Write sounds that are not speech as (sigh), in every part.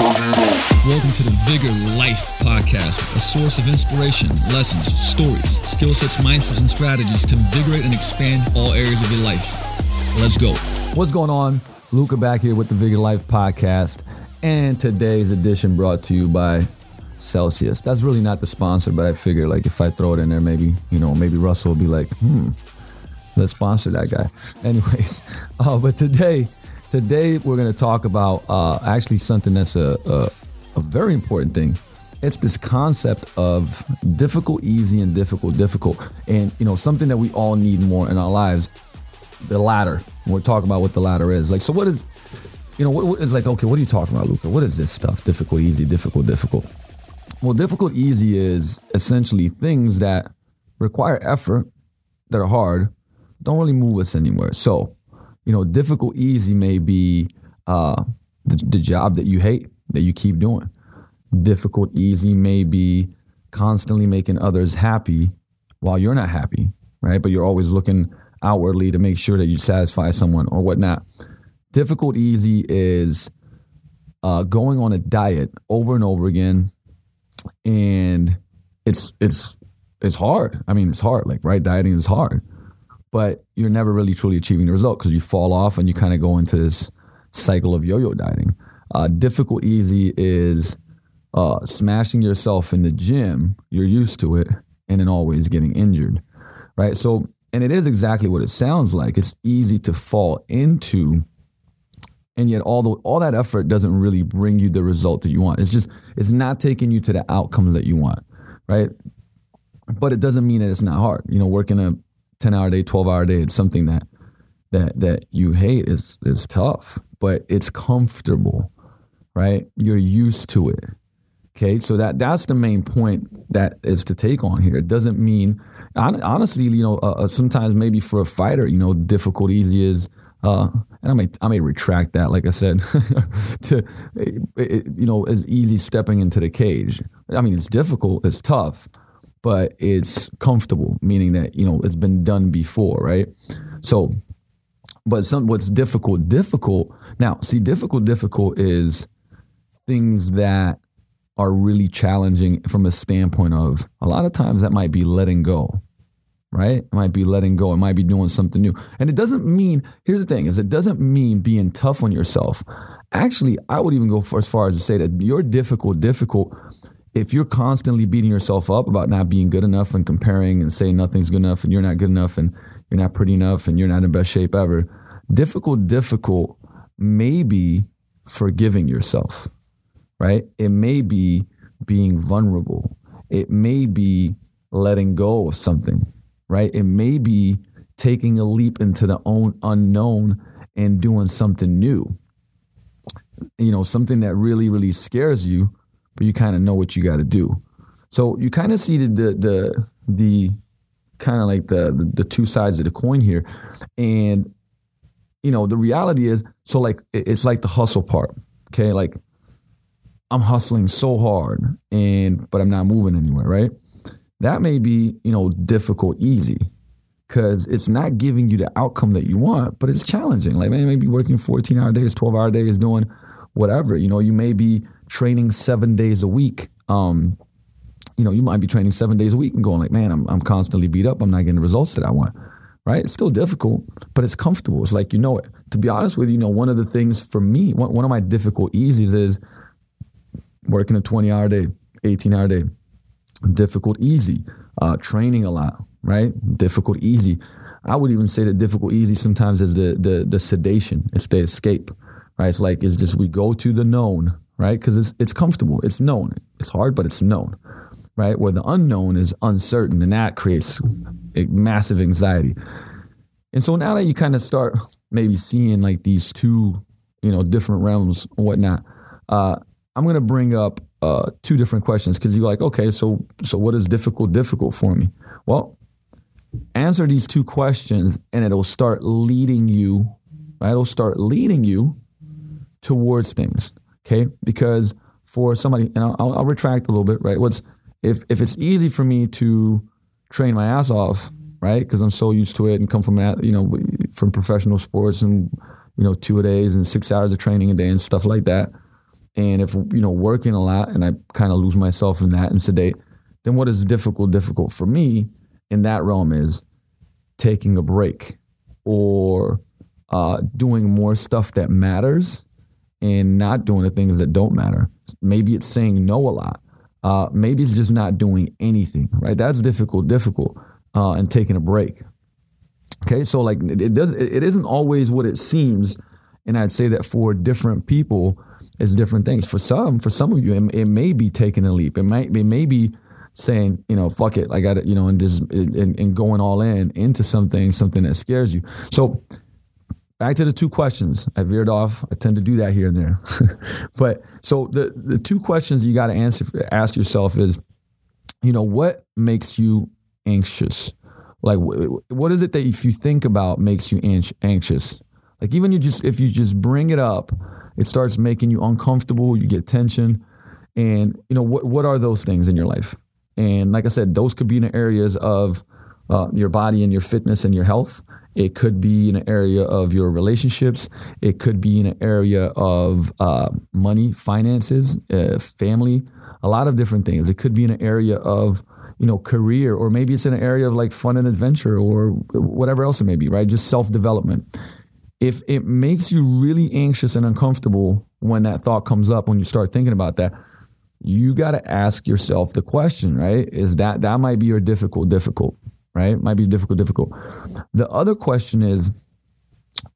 Welcome to the Vigor Life Podcast, a source of inspiration, lessons, stories, skill sets, mindsets, and strategies to invigorate and expand all areas of your life. Let's go. What's going on? Luka back here with the Vigor Life Podcast, and today's edition brought to you by Celsius. That's really not the sponsor, but I figured like if I throw it in there, maybe you know, maybe Russell will be like, hmm, let's sponsor that guy. (laughs) Anyways, uh, but today Today we're going to talk about uh, actually something that's a, a, a very important thing. It's this concept of difficult, easy, and difficult, difficult, and you know something that we all need more in our lives. The ladder. We're talking about what the ladder is. Like, so what is, you know, what, what is like? Okay, what are you talking about, Luka? What is this stuff? Difficult, easy, difficult, difficult. Well, difficult, easy is essentially things that require effort, that are hard, don't really move us anywhere. So, you know, difficult, easy may be uh, the, the job that you hate that you keep doing. Difficult, easy may be constantly making others happy while you're not happy, right? But you're always looking outwardly to make sure that you satisfy someone or whatnot. Difficult, easy is uh, going on a diet over and over again, and it's it's it's hard. I mean, it's hard. Like right, dieting is hard but you're never really truly achieving the result because you fall off and you kind of go into this cycle of yo-yo dieting. Uh, difficult easy is uh, smashing yourself in the gym. You're used to it, and then always getting injured, right? So, and it is exactly what it sounds like. It's easy to fall into, and yet all the all that effort doesn't really bring you the result that you want. It's just it's not taking you to the outcomes that you want, right? But it doesn't mean that it's not hard. You know, working a 10 hour day, 12 hour day, it's something that that that you hate is is tough, but it's comfortable, right? You're used to it. Okay, so that that's the main point that is to take on here. It doesn't mean, honestly, you know, uh, uh, sometimes maybe for a fighter, you know, difficult, easy is, uh, and I may I may retract that, like I said, (laughs) to it, you know, as easy stepping into the cage. I mean, it's difficult, it's tough, but it's comfortable, meaning that you know it's been done before, right? So, but some what's difficult, difficult now. See, difficult, difficult is things that are really challenging from a standpoint of a lot of times that might be letting go, right? It might be letting go. It might be doing something new, and it doesn't mean. Here's the thing: is it doesn't mean being tough on yourself. Actually, I would even go as far as to say that you're difficult, difficult if you're constantly beating yourself up about not being good enough and comparing and saying nothing's good enough and you're not good enough and you're not pretty enough and you're not in best shape ever, difficult, difficult may be forgiving yourself, right? It may be being vulnerable. It may be letting go of something, right? It may be taking a leap into the own unknown and doing something new. You know, something that really, really scares you but you kind of know what you got to do. So you kind of see the the the, the kind of like the, the the two sides of the coin here, and you know the reality is so like it's like the hustle part. Okay, like I'm hustling so hard and but I'm not moving anywhere, right? That may be, you know, difficult, easy. Cause it's not giving you the outcome that you want, but it's challenging. Like man, maybe working 14 hour days, 12 hour days, doing whatever. You know, you may be training seven days a week. Um, you know, you might be training seven days a week and going like, man, I'm, I'm constantly beat up. I'm not getting the results that I want. Right? It's still difficult, but it's comfortable. It's like you know it. To be honest with you, you know, one of the things for me, one, one of my difficult easies is working a 20 hour day, 18 hour day. Difficult, easy. Uh, training a lot, right? Difficult, easy. I would even say that difficult, easy sometimes is the the the sedation. It's the escape, right? It's like it's just we go to the known, right? Because it's it's comfortable, it's known. It's hard, but it's known, right? Where the unknown is uncertain, and that creates massive anxiety. And so now that you kind of start maybe seeing like these two, you know, different realms and whatnot, uh, I'm gonna bring up uh, two different questions because you're like, okay, so so what is difficult difficult for me? Well, answer these two questions, and it'll start leading you. Right? It'll start leading you towards things. Okay, because for somebody, and I'll, I'll retract a little bit, right? What's if if it's easy for me to train my ass off, right? Because I'm so used to it and come from that, you know, from professional sports and you know two a days and six hours of training a day and stuff like that. And if you know working a lot and I kind of lose myself in that and sedate, then what is difficult difficult for me in that realm is taking a break or uh, doing more stuff that matters and not doing the things that don't matter. Maybe it's saying no a lot. Uh, maybe it's just not doing anything, right? That's difficult, difficult, uh, and taking a break. Okay, so like it does, it isn't always what it seems, and I'd say that for different people, it's different things. For some, for some of you, it, it may be taking a leap. It might, it may be saying, you know, fuck it, I got it, you know, and just and, and going all in into something, something that scares you. So back to the two questions. I veered off. I tend to do that here and there. (laughs) but so the the two questions you got to answer ask yourself is, you know, what makes you anxious? Like, what is it that if you think about makes you anxious? Like, even you just if you just bring it up, it starts making you uncomfortable. You get tension, and you know what what are those things in your life? And like I said, those could be in the areas of uh, your body and your fitness and your health. It could be in an area of your relationships. It could be in an area of uh, money, finances, uh, family, a lot of different things. It could be in an area of you know career, or maybe it's in an area of like fun and adventure, or whatever else it may be. Right, just self development. If it makes you really anxious and uncomfortable when that thought comes up, when you start thinking about that, you got to ask yourself the question, right? Is that that might be your difficult, difficult right? It Might be difficult, difficult. The other question is,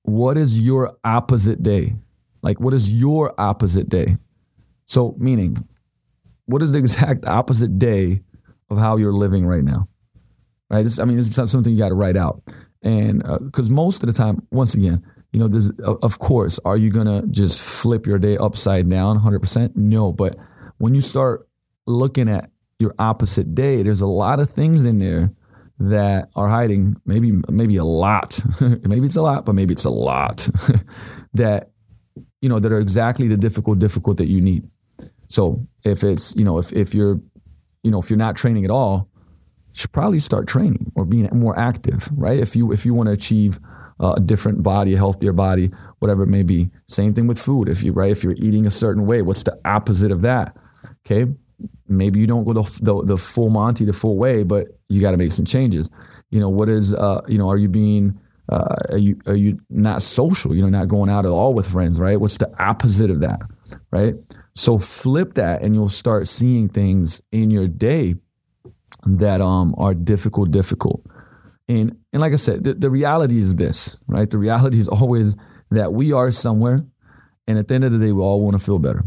what is your opposite day? Like, what is your opposite day? So, meaning, what is the exact (laughs) opposite day of how you're living right now? Right? This, I mean, it's not something you got to write out. And because uh, most of the time, once again, you know, this, of course, are you going to just flip your day upside down 100%? No. But when you start looking at your opposite day, there's a lot of things in there that are hiding maybe maybe a lot (laughs) maybe it's a lot but maybe it's a lot (laughs) that you know that are exactly the difficult difficult that you need. So if it's you know if, if you're you know if you're not training at all you should probably start training or being more active right? If you if you want to achieve a different body a healthier body whatever it may be. Same thing with food. If you right if you're eating a certain way what's the opposite of that? Okay maybe you don't go the, the, the full Monty the full way, but you got to make some changes. You know, what is, uh, you know, are you being, uh, are you are you not social? You know, not going out at all with friends, right? What's the opposite of that, right? So flip that, and you'll start seeing things in your day that um are difficult, difficult. And and like I said, the, the reality is this, right? The reality is (laughs) always that we are somewhere, and at the end of the day, we all want to feel better.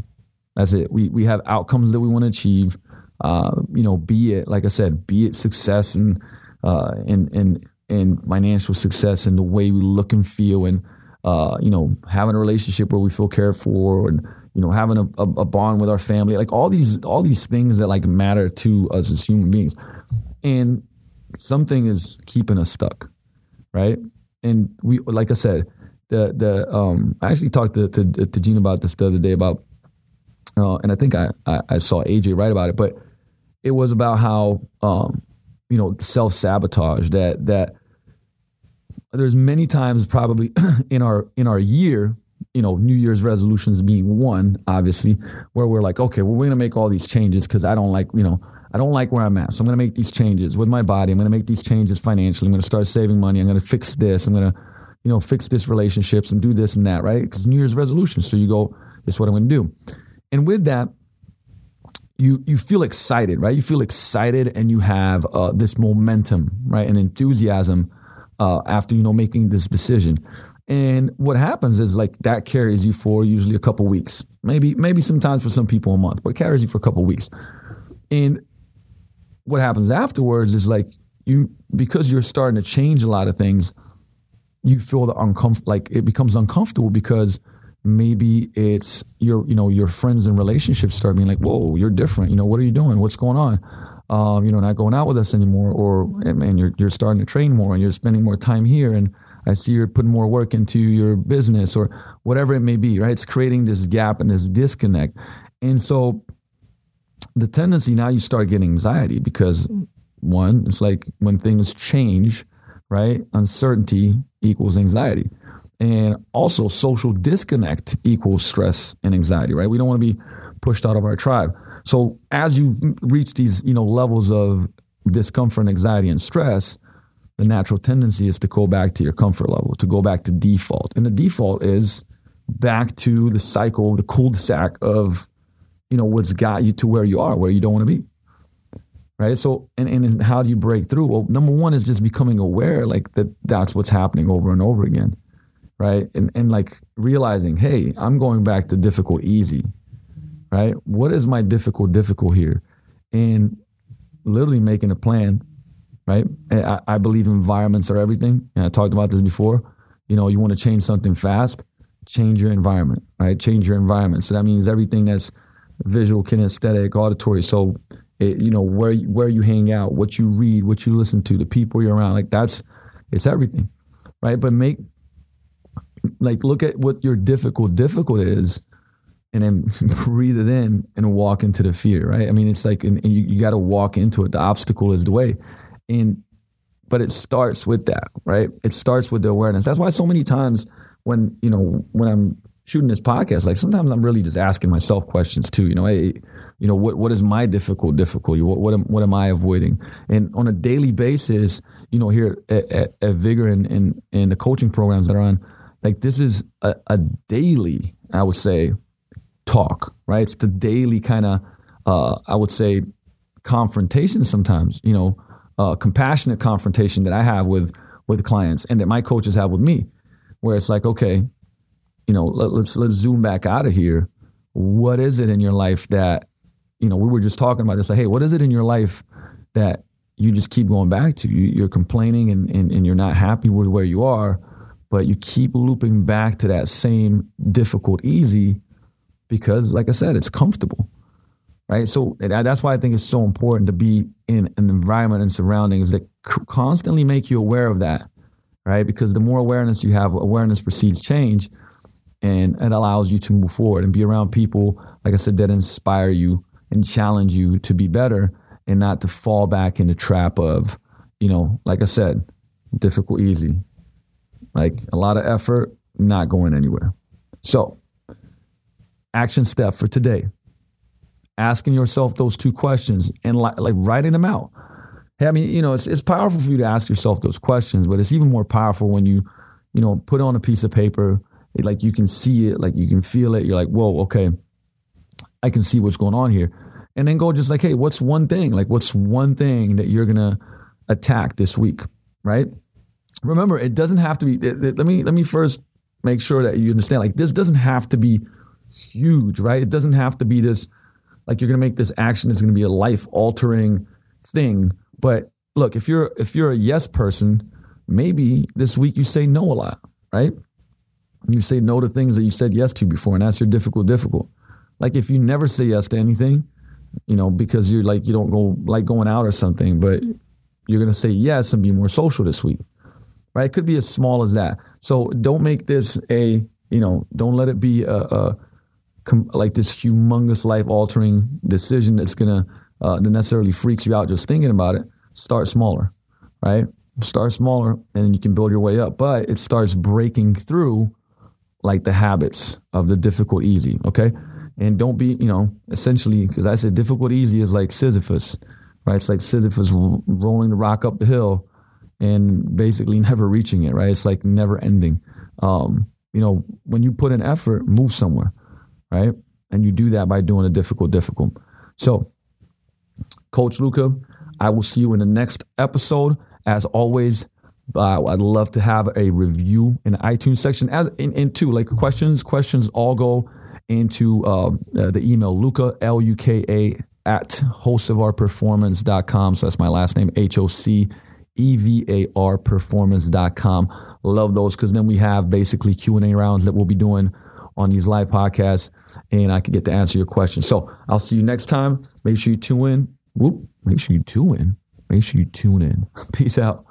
That's it. We we have outcomes that we want to achieve. Uh, you know, be it like I said, be it success and uh, and and and financial success and the way we look and feel, and uh, you know, having a relationship where we feel cared for, and you know, having a, a, a bond with our family, like all these all these things that like matter to us as human beings, and something is keeping us stuck, right? And we, like I said, the the um, I actually talked to to, to Gene about this the other day about uh, and I think I, I, I saw AJ write about it, but it was about how um, you know self sabotage that that there's many times probably (clears throat) in our in our year you know new year's resolutions being one obviously where we're like okay well we're going to make all these changes because i don't like you know i don't like where i'm at. So i'm going to make these changes with my body. I'm going to make these changes financially. I'm going to start saving money. I'm going to fix this. I'm going to you know fix this relationships and do this and that right? Because new year's resolutions. So you go this is what i'm going to do and with that, you you feel excited, right? You feel excited, and you have uh, this momentum, right, and enthusiasm uh, after you know making this decision. And what happens is like that carries you for usually a couple weeks, maybe maybe sometimes for some people a month, but carries you for a couple weeks. And what happens afterwards is like you because you're starting to change a lot of things, you feel the uncomfortable, like it becomes uncomfortable because maybe it's your you know your friends and relationships start being like whoa you're different. You know what are you doing? What's going on? Um, you know not going out with us anymore or and you're, you're starting to train more and you're spending more time here and i see you're putting more work into your business or whatever it may be right? It's creating this gap and this disconnect. And so the tendency now you start getting anxiety because one it's like when things change right? Uncertainty equals anxiety And also, social disconnect equals stress and anxiety, right? We don't want to be pushed out of our tribe. So, as you reach these, you know, levels of discomfort, anxiety, and stress, the natural tendency is to go back to your comfort level, to go back to default. And the default is back to the cycle, the cul-de-sac of, you know, what's got you to where you are, where you don't want to be. Right. So, and, and how do you break through? Well, number one is just becoming aware, like that that's what's happening over and over again. Right. And, and like realizing, hey, I'm going back to difficult, easy. Right. What is my difficult, difficult here? And literally making a plan right? I, I believe environments are everything. And I talked about this before. You know, you want to change something fast, change your environment, right? Change your environment. So that means everything that's visual, kinesthetic, auditory. So, it, you know, where where you hang out, what you read, what you listen to, the people you're around, like that's it's everything, right? But make like look at what your difficult difficult is, and then (laughs) breathe it in and walk into the fear, right? I mean, it's like and, and you, you got to walk into it. The obstacle is the way. And but it starts with that, right? It starts with the awareness. That's why so many times when, you know, when I'm shooting this podcast, like sometimes I'm really just asking myself questions too. You know, hey, you know, what what is my difficult difficulty? What what am, what am I avoiding? And on a daily basis, you know, here at, at, at Vigor and, and and the coaching programs that are on, like this is a, a daily, I would say, talk, right? It's the daily kind of, uh, I would say, confrontation. Sometimes, you know, uh, compassionate confrontation that I have with with clients and that my coaches have with me, where it's like, okay, you know, let, let's let's zoom back out of here. What is it in your life that, you know, we were just talking about this. Like, hey, what is it in your life that you just keep going back to? You, are complaining and, and and you're not happy with where you are, but you keep looping back to that same difficult easy because, like I said, it's comfortable right? So that's why I think it's so important to be in an environment and surroundings that constantly make you aware of that, right? Because the more awareness you have, awareness precedes change, and it allows you to move forward and be around people, like I said, that inspire you and challenge you to be better and not to fall back in the trap of, you know, like I said, difficult, easy, like a lot of effort, not going anywhere. So, action step for today asking yourself those two questions and like, like writing them out. Hey, I mean, you know, it's, it's powerful for you to ask yourself those questions, but it's even more powerful when you, you know, put on a piece of paper, it, like you can see it, like you can feel it. You're like, whoa, okay, I can see what's going on here. And then go just like, hey, what's one thing? Like, what's one thing that you're gonna attack this week, right? Remember, it doesn't have to be. It, it, let me let me first make sure that you understand. Like, this doesn't have to be huge, right? It doesn't have to be this like you're going to make this action is going to be a life altering thing. But look, if you're if you're a yes person, maybe this week you say no a lot, right? You say no to things that you said yes to before, and that's your difficult difficult. Like if you never say yes to anything, you know, because you're like you don't go like going out or something, but you're gonna say yes and be more social this week. Right? It could be as small as that. So don't make this a, you know, don't let it be a, a com- like this humongous life altering decision that's gonna uh, that necessarily freaks you out just thinking about it. Start smaller, right? Start smaller, and you can build your way up. But it starts breaking through like the habits of the difficult easy. Okay, and don't be you know essentially because I said difficult easy is like Sisyphus, right? It's like Sisyphus rolling the rock up the hill and basically (laughs) never reaching it, right? It's like never ending. Um, you know, when you put in effort, move somewhere right? And you do that by doing a difficult, difficult. So, Coach Luka, I will see you in the next episode. As always, uh, I'd love to have a review in the iTunes section. As in, into like questions, questions all go into uh, uh, the email Luka L U K A at hocevarperformance.com. So that's my last name, H O C E V A R performance.com. Love those because then we have basically Q&A rounds that we'll be doing on these live podcasts and I can get to answer your questions. So I'll see you next time. Make sure you tune in. Whoop. Make sure you tune in. Make sure you tune in. (laughs) Peace out.